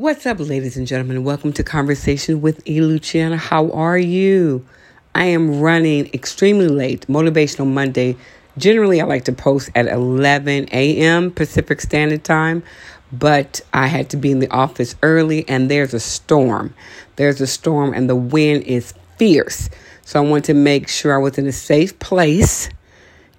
What's up, ladies and gentlemen? Welcome to Conversation with E. Luciana. How are you? I am running extremely late, Motivational Monday. Generally, I like to post at 11 a.m. Pacific Standard Time, but I had to be in the office early and there's a storm. There's a storm and the wind is fierce. So I want to make sure I was in a safe place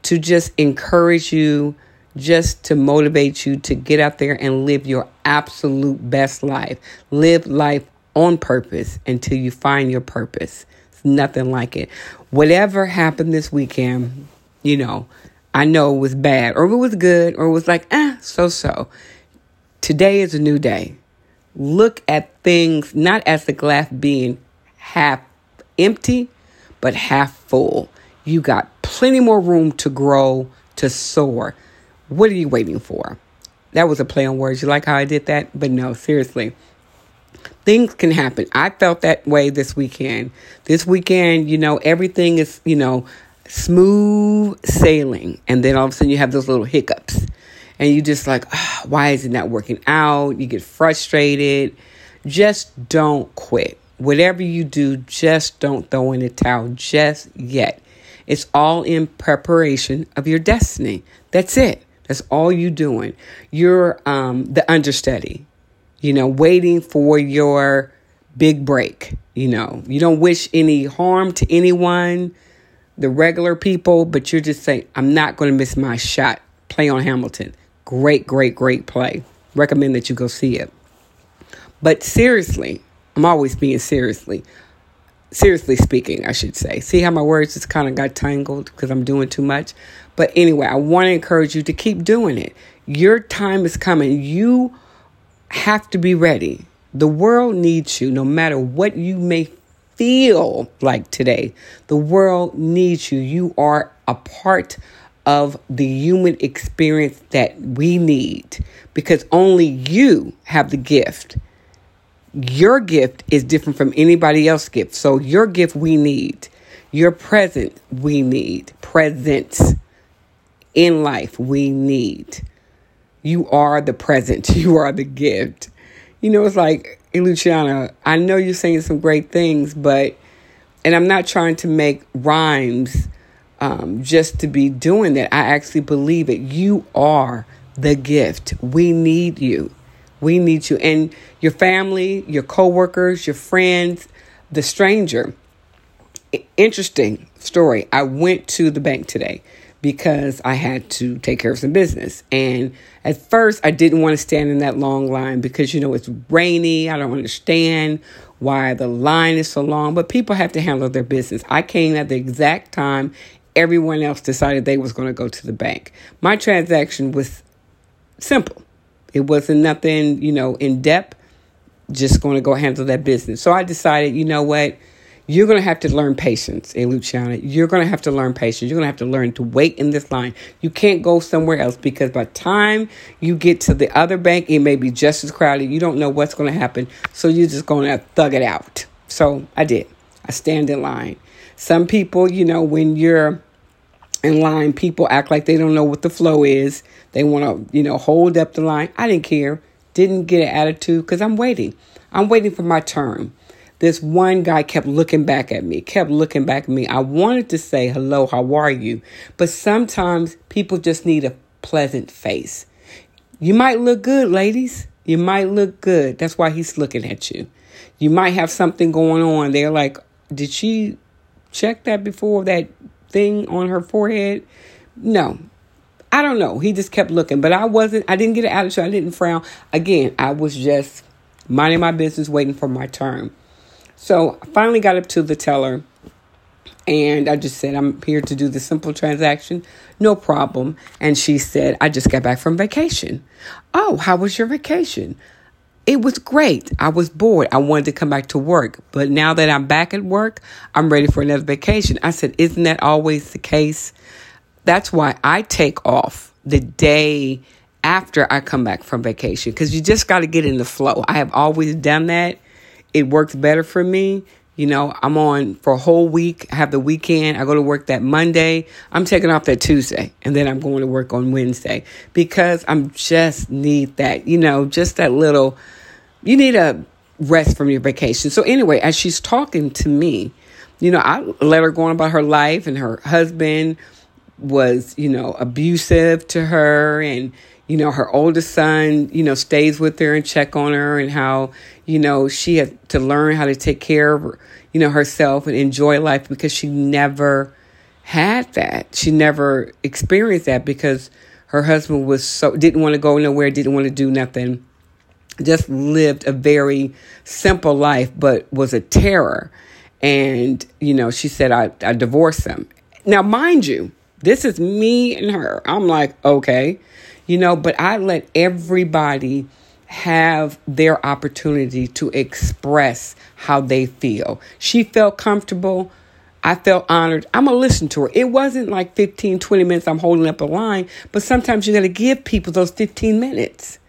to just encourage you just to motivate you to get out there and live your absolute best life. Live life on purpose until you find your purpose. It's nothing like it. Whatever happened this weekend, you know, I know it was bad or it was good or it was like, eh, so so. Today is a new day. Look at things not as the glass being half empty, but half full. You got plenty more room to grow, to soar what are you waiting for? That was a play on words. You like how I did that? But no, seriously. Things can happen. I felt that way this weekend. This weekend, you know, everything is, you know, smooth sailing. And then all of a sudden you have those little hiccups. And you just like, oh, why is it not working out? You get frustrated. Just don't quit. Whatever you do, just don't throw in the towel just yet. It's all in preparation of your destiny. That's it. That's all you doing. You're um, the understudy, you know, waiting for your big break. You know, you don't wish any harm to anyone, the regular people, but you're just saying, I'm not going to miss my shot. Play on Hamilton. Great, great, great play. Recommend that you go see it. But seriously, I'm always being seriously seriously speaking, I should say. See how my words just kind of got tangled because I'm doing too much? But anyway, I want to encourage you to keep doing it. Your time is coming. You have to be ready. The world needs you no matter what you may feel like today. The world needs you. You are a part of the human experience that we need because only you have the gift your gift is different from anybody else's gift. So your gift we need. Your present we need. Presence in life we need. You are the present. You are the gift. You know, it's like, hey, Luciana, I know you're saying some great things, but, and I'm not trying to make rhymes um, just to be doing that. I actually believe it. You are the gift. We need you. We need you and your family, your coworkers, your friends, the stranger. Interesting story. I went to the bank today because I had to take care of some business. And at first, I didn't want to stand in that long line because, you know, it's rainy. I don't understand why the line is so long, but people have to handle their business. I came at the exact time everyone else decided they was going to go to the bank. My transaction was simple. It wasn't nothing, you know, in depth. Just going to go handle that business. So I decided, you know what? You're going to have to learn patience, eh, Luciana. You're going to have to learn patience. You're going to have to learn to wait in this line. You can't go somewhere else because by time you get to the other bank, it may be just as crowded. You don't know what's going to happen. So you're just going to thug it out. So I did. I stand in line. Some people, you know, when you're in line, people act like they don't know what the flow is. They want to, you know, hold up the line. I didn't care. Didn't get an attitude because I'm waiting. I'm waiting for my turn. This one guy kept looking back at me, kept looking back at me. I wanted to say, hello, how are you? But sometimes people just need a pleasant face. You might look good, ladies. You might look good. That's why he's looking at you. You might have something going on. They're like, did she check that before that thing on her forehead? No. I don't know. He just kept looking, but I wasn't, I didn't get an attitude. I didn't frown. Again, I was just minding my business, waiting for my turn. So I finally got up to the teller and I just said, I'm here to do the simple transaction. No problem. And she said, I just got back from vacation. Oh, how was your vacation? It was great. I was bored. I wanted to come back to work. But now that I'm back at work, I'm ready for another vacation. I said, Isn't that always the case? That's why I take off the day after I come back from vacation because you just got to get in the flow. I have always done that. It works better for me. You know, I'm on for a whole week, I have the weekend. I go to work that Monday. I'm taking off that Tuesday, and then I'm going to work on Wednesday because I'm just need that, you know, just that little you need a rest from your vacation. So anyway, as she's talking to me, you know, I let her go on about her life and her husband was, you know, abusive to her and you know, her oldest son, you know, stays with her and check on her and how, you know, she had to learn how to take care of, you know, herself and enjoy life because she never had that. She never experienced that because her husband was so didn't want to go nowhere, didn't want to do nothing. Just lived a very simple life, but was a terror. And, you know, she said, I, I divorced him. Now, mind you, this is me and her. I'm like, okay you know, but I let everybody have their opportunity to express how they feel. She felt comfortable. I felt honored. I'm going to listen to her. It wasn't like 15, 20 minutes I'm holding up a line, but sometimes you got to give people those 15 minutes.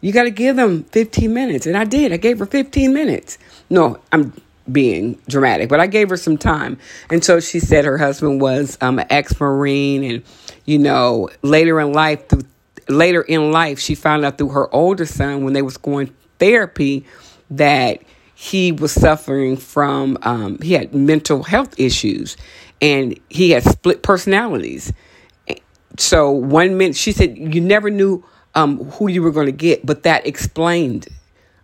You got to give them 15 minutes. And I did. I gave her 15 minutes. No, I'm being dramatic, but I gave her some time. And so she said her husband was um, an ex Marine. And, you know, later in life, through later in life, she found out through her older son when they was going therapy that he was suffering from um, he had mental health issues and he had split personalities. So one minute she said you never knew um, who you were going to get, but that explained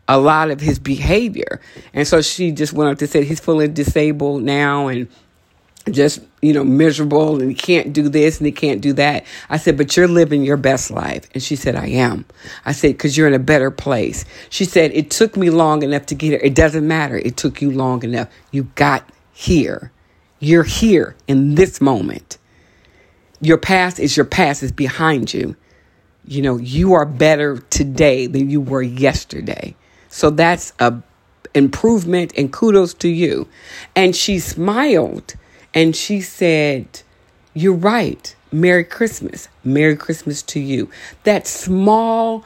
a lot of his behavior. And so she just went on to say he's fully disabled now and just you know miserable and can't do this and he can't do that. I said but you're living your best life. And she said i am. I said because you're in a better place. She said it took me long enough to get here. It doesn't matter. It took you long enough. You got here. You're here in this moment. Your past is your past. Is behind you. You know you are better today than you were yesterday. So that's a improvement and kudos to you. And she smiled and she said, You're right. Merry Christmas. Merry Christmas to you. That small,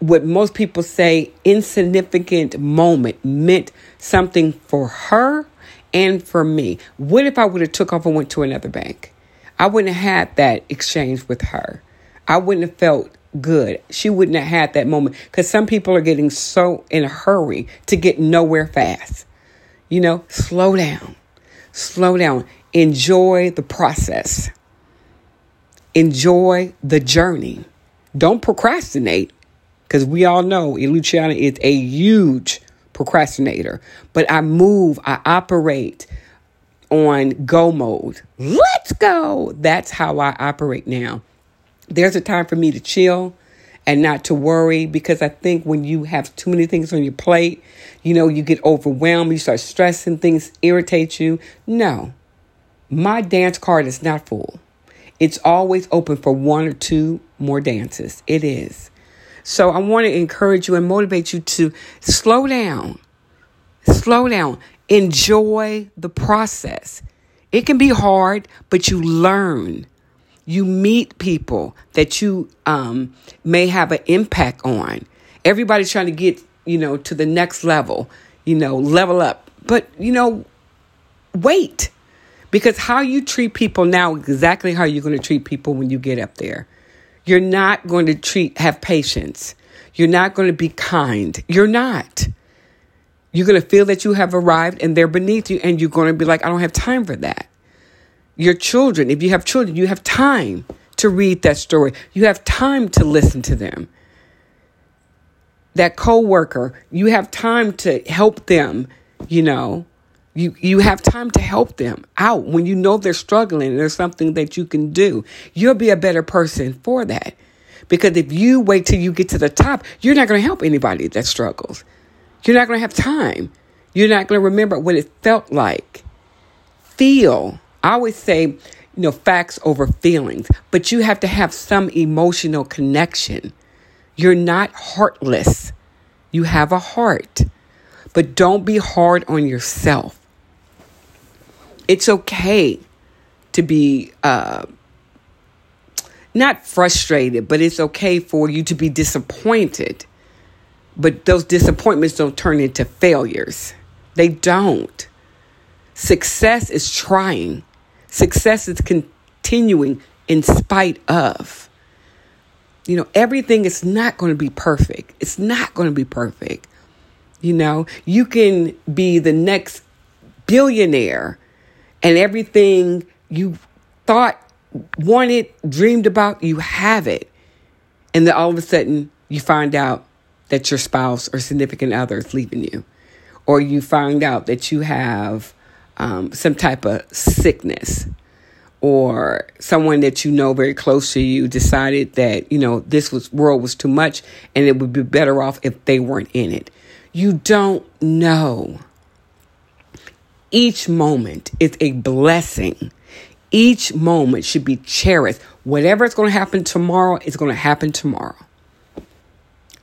what most people say, insignificant moment meant something for her and for me. What if I would have took off and went to another bank? I wouldn't have had that exchange with her. I wouldn't have felt good. She wouldn't have had that moment because some people are getting so in a hurry to get nowhere fast. You know, slow down. Slow down. Enjoy the process. Enjoy the journey. Don't procrastinate because we all know Luciana is a huge procrastinator. But I move, I operate on go mode. Let's go. That's how I operate now. There's a time for me to chill and not to worry because I think when you have too many things on your plate, you know, you get overwhelmed, you start stressing, things irritate you. No, my dance card is not full. It's always open for one or two more dances. It is. So I want to encourage you and motivate you to slow down. Slow down. Enjoy the process. It can be hard, but you learn you meet people that you um, may have an impact on. Everybody's trying to get, you know, to the next level, you know, level up. But, you know, wait. Because how you treat people now exactly how you're going to treat people when you get up there. You're not going to treat have patience. You're not going to be kind. You're not. You're going to feel that you have arrived and they're beneath you and you're going to be like I don't have time for that your children, if you have children, you have time to read that story. You have time to listen to them. That coworker, you have time to help them, you know. You you have time to help them out when you know they're struggling and there's something that you can do. You'll be a better person for that. Because if you wait till you get to the top, you're not going to help anybody that struggles. You're not going to have time. You're not going to remember what it felt like. Feel I always say, you know, facts over feelings, but you have to have some emotional connection. You're not heartless. You have a heart, but don't be hard on yourself. It's okay to be uh, not frustrated, but it's okay for you to be disappointed. But those disappointments don't turn into failures. They don't. Success is trying. Success is continuing in spite of. You know, everything is not going to be perfect. It's not going to be perfect. You know, you can be the next billionaire and everything you thought, wanted, dreamed about, you have it. And then all of a sudden, you find out that your spouse or significant other is leaving you, or you find out that you have um, some type of sickness, or someone that you know very close to you decided that you know this was world was too much, and it would be better off if they weren't in it. You don't know. Each moment is a blessing. Each moment should be cherished. Whatever is going to happen tomorrow is going to happen tomorrow.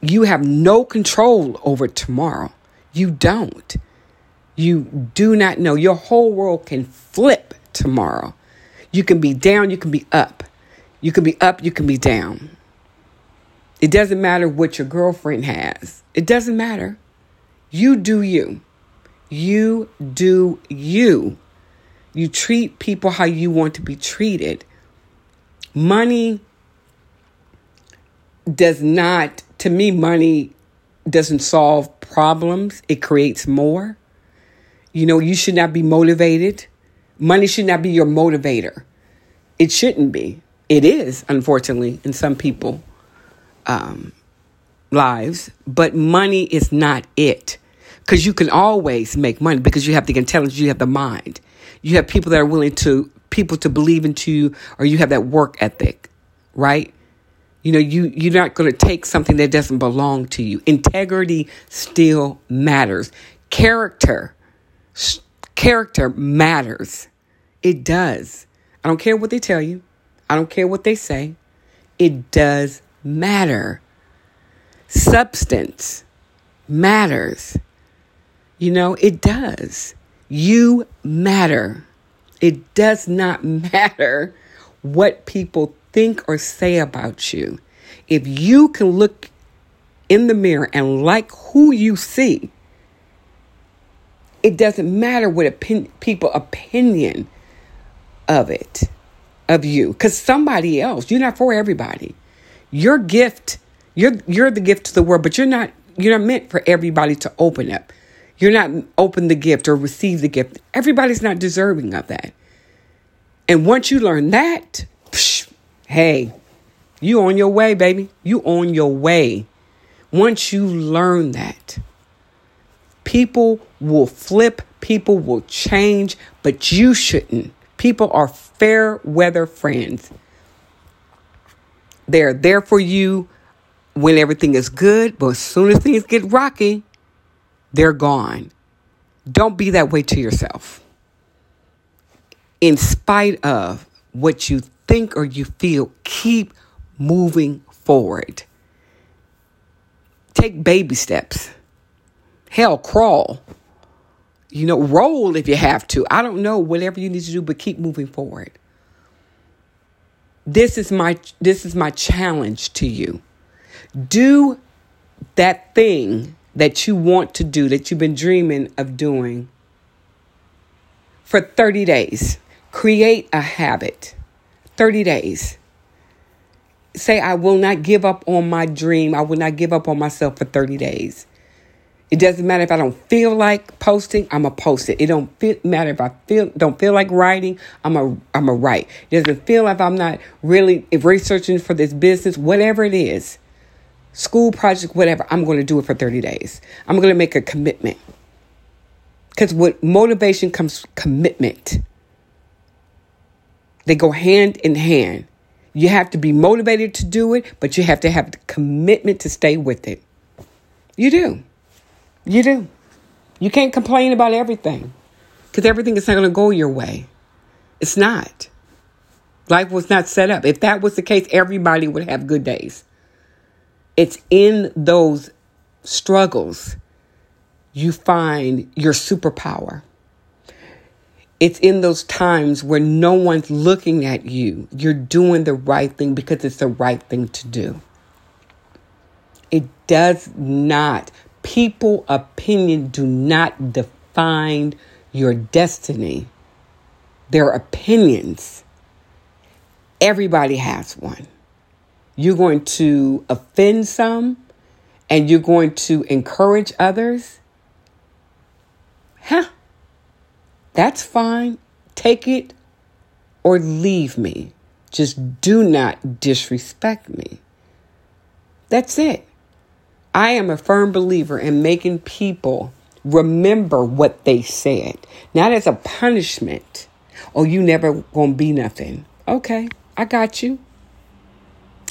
You have no control over tomorrow. You don't. You do not know. Your whole world can flip tomorrow. You can be down, you can be up. You can be up, you can be down. It doesn't matter what your girlfriend has. It doesn't matter. You do you. You do you. You treat people how you want to be treated. Money does not, to me, money doesn't solve problems, it creates more. You know, you should not be motivated. Money should not be your motivator. It shouldn't be. It is, unfortunately, in some people' um, lives, but money is not it because you can always make money because you have the intelligence, you have the mind. You have people that are willing to people to believe into you or you have that work ethic, right? You know, you you're not going to take something that doesn't belong to you. Integrity still matters. Character character matters. It does. I don't care what they tell you. I don't care what they say. It does matter. Substance matters. You know, it does. You matter. It does not matter what people think or say about you. If you can look in the mirror and like who you see, it doesn't matter what opin- people opinion of it, of you, because somebody else. You're not for everybody. Your gift, you're you're the gift to the world, but you're not you're not meant for everybody to open up. You're not open the gift or receive the gift. Everybody's not deserving of that. And once you learn that, psh, hey, you on your way, baby. You on your way. Once you learn that, people will flip, people will change, but you shouldn't. People are fair weather friends. They're there for you when everything is good, but as soon as things get rocky, they're gone. Don't be that way to yourself. In spite of what you think or you feel, keep moving forward. Take baby steps. Hell, crawl. You know, roll if you have to. I don't know, whatever you need to do, but keep moving forward. This is my this is my challenge to you. Do that thing that you want to do, that you've been dreaming of doing for 30 days. Create a habit. 30 days. Say, I will not give up on my dream. I will not give up on myself for 30 days. It doesn't matter if I don't feel like posting, I'm a post it. It don't feel, matter if I feel don't feel like writing, I'm a I'm a write. It doesn't feel like I'm not really researching for this business, whatever it is school project, whatever, I'm going to do it for 30 days. I'm going to make a commitment. Because with motivation comes commitment. They go hand in hand. You have to be motivated to do it, but you have to have the commitment to stay with it. You do. You do. You can't complain about everything because everything is not going to go your way. It's not. Life was not set up. If that was the case, everybody would have good days. It's in those struggles you find your superpower. It's in those times where no one's looking at you. You're doing the right thing because it's the right thing to do. It does not, people opinion do not define your destiny. Their opinions. Everybody has one. you're going to offend some and you're going to encourage others, huh? That's fine. Take it or leave me. Just do not disrespect me. That's it. I am a firm believer in making people remember what they said, not as a punishment. Oh, you never gonna be nothing. Okay, I got you.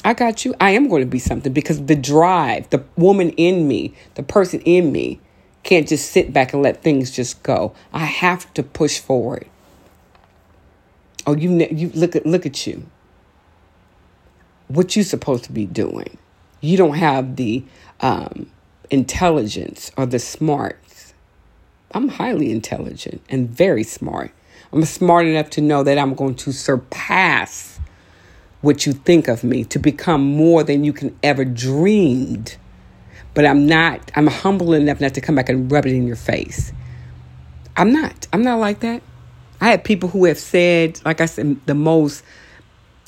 I got you. I am going to be something because the drive, the woman in me, the person in me, can't just sit back and let things just go. I have to push forward. Oh, you you look at look at you. What you supposed to be doing? You don't have the um, intelligence or the smarts. I'm highly intelligent and very smart. I'm smart enough to know that I'm going to surpass what you think of me to become more than you can ever dreamed. But I'm not, I'm humble enough not to come back and rub it in your face. I'm not. I'm not like that. I have people who have said, like I said, the most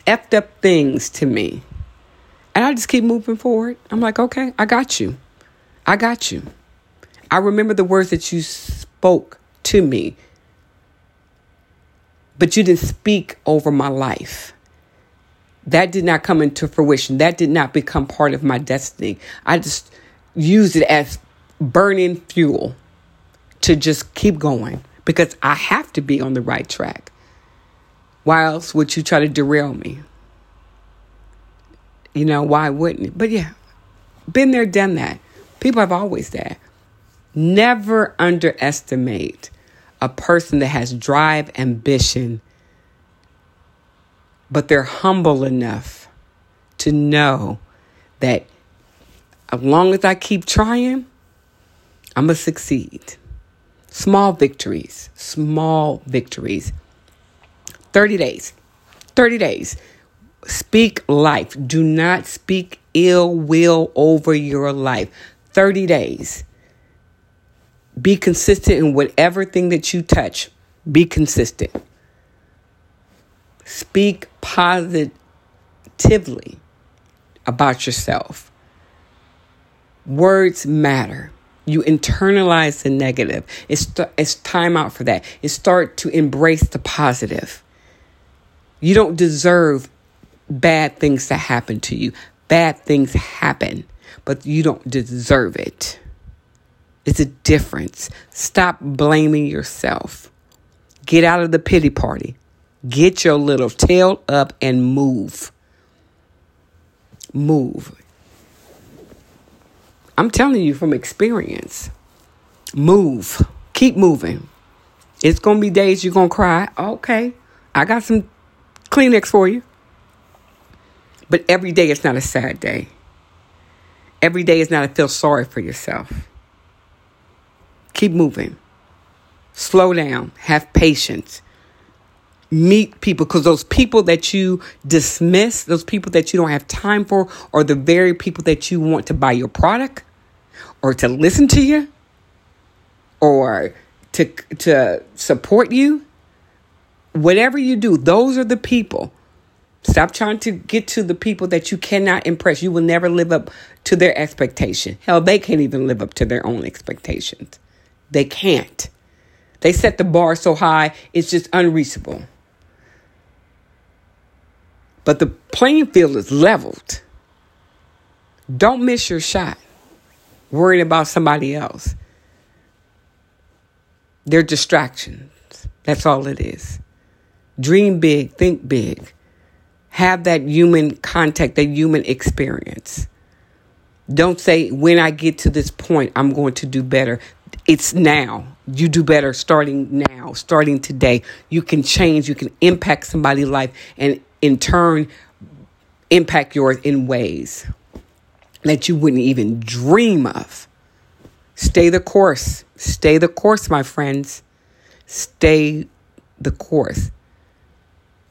effed up things to me. And I just keep moving forward. I'm like, okay, I got you. I got you. I remember the words that you spoke to me, but you didn't speak over my life. That did not come into fruition. That did not become part of my destiny. I just used it as burning fuel to just keep going because I have to be on the right track. Why else would you try to derail me? You know, why wouldn't it? But yeah, been there, done that. People have always that. Never underestimate a person that has drive, ambition, but they're humble enough to know that as long as I keep trying, I'm going to succeed. Small victories, small victories. 30 days. 30 days. Speak life. Do not speak ill will over your life. 30 days. Be consistent in whatever thing that you touch. Be consistent. Speak positively about yourself. Words matter. You internalize the negative. It's, it's time out for that. It's start to embrace the positive. You don't deserve bad things to happen to you. Bad things happen, but you don't deserve it. It's a difference. Stop blaming yourself. Get out of the pity party. Get your little tail up and move. Move. I'm telling you from experience. Move. Keep moving. It's going to be days you're going to cry. Okay. I got some Kleenex for you. But every day is not a sad day. Every day is not to feel sorry for yourself. Keep moving. Slow down. Have patience. Meet people because those people that you dismiss, those people that you don't have time for, are the very people that you want to buy your product or to listen to you or to, to support you. Whatever you do, those are the people Stop trying to get to the people that you cannot impress. You will never live up to their expectation. Hell, they can't even live up to their own expectations. They can't. They set the bar so high, it's just unreachable. But the playing field is leveled. Don't miss your shot worrying about somebody else. They're distractions. That's all it is. Dream big, think big have that human contact, that human experience. Don't say, when I get to this point, I'm going to do better. It's now. You do better starting now, starting today. You can change, you can impact somebody's life, and in turn, impact yours in ways that you wouldn't even dream of. Stay the course. Stay the course, my friends. Stay the course.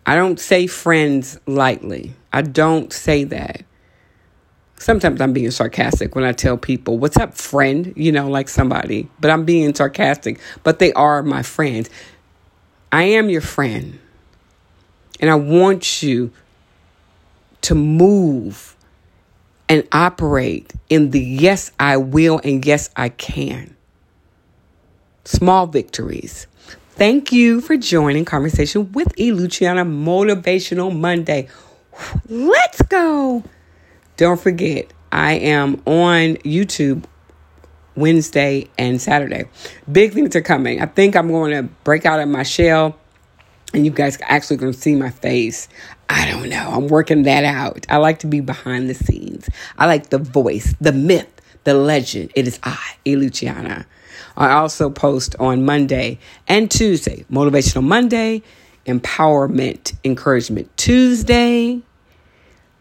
I don't say friends lightly. I don't say that. Sometimes I'm being sarcastic when I tell people, What's up, friend? You know, like somebody, but I'm being sarcastic. But they are my friends. I am your friend. And I want you to move and operate in the yes, I will and yes, I can. Small victories. Thank you for joining Conversation with E. Luciana Motivational Monday. Let's go. Don't forget, I am on YouTube Wednesday and Saturday. Big things are coming. I think I'm going to break out of my shell and you guys actually going to see my face. I don't know. I'm working that out. I like to be behind the scenes. I like the voice, the myth, the legend. It is I, E. Luciana. I also post on Monday and Tuesday. Motivational Monday, Empowerment Encouragement Tuesday,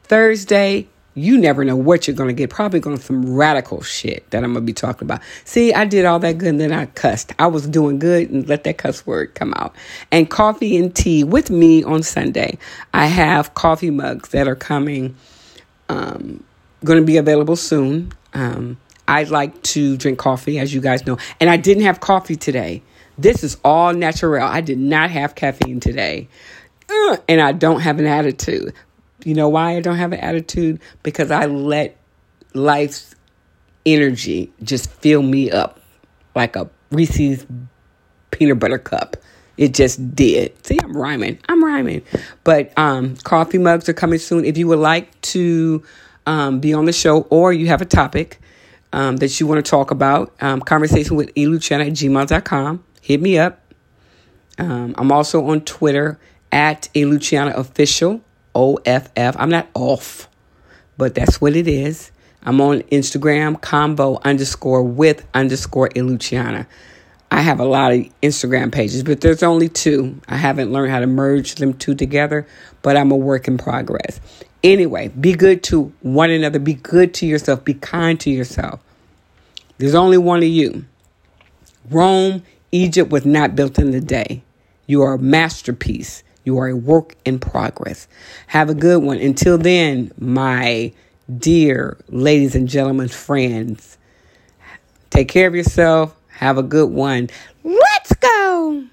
Thursday, you never know what you're going to get. Probably going to some radical shit that I'm going to be talking about. See, I did all that good and then I cussed. I was doing good and let that cuss word come out. And coffee and tea with me on Sunday. I have coffee mugs that are coming, um, going to be available soon. Um, I like to drink coffee, as you guys know. And I didn't have coffee today. This is all natural. I did not have caffeine today. Uh, and I don't have an attitude. You know why I don't have an attitude? Because I let life's energy just fill me up like a Reese's peanut butter cup. It just did. See, I'm rhyming. I'm rhyming. But um, coffee mugs are coming soon. If you would like to um, be on the show or you have a topic um, that you want to talk about, um, conversation with eluciana at gmail.com. Hit me up. Um, I'm also on Twitter at eluciana official. OFF. I'm not off, but that's what it is. I'm on Instagram, combo underscore with underscore Eluciana. I have a lot of Instagram pages, but there's only two. I haven't learned how to merge them two together, but I'm a work in progress. Anyway, be good to one another. Be good to yourself. Be kind to yourself. There's only one of you. Rome, Egypt was not built in the day. You are a masterpiece. You are a work in progress. Have a good one. Until then, my dear ladies and gentlemen, friends, take care of yourself. Have a good one. Let's go.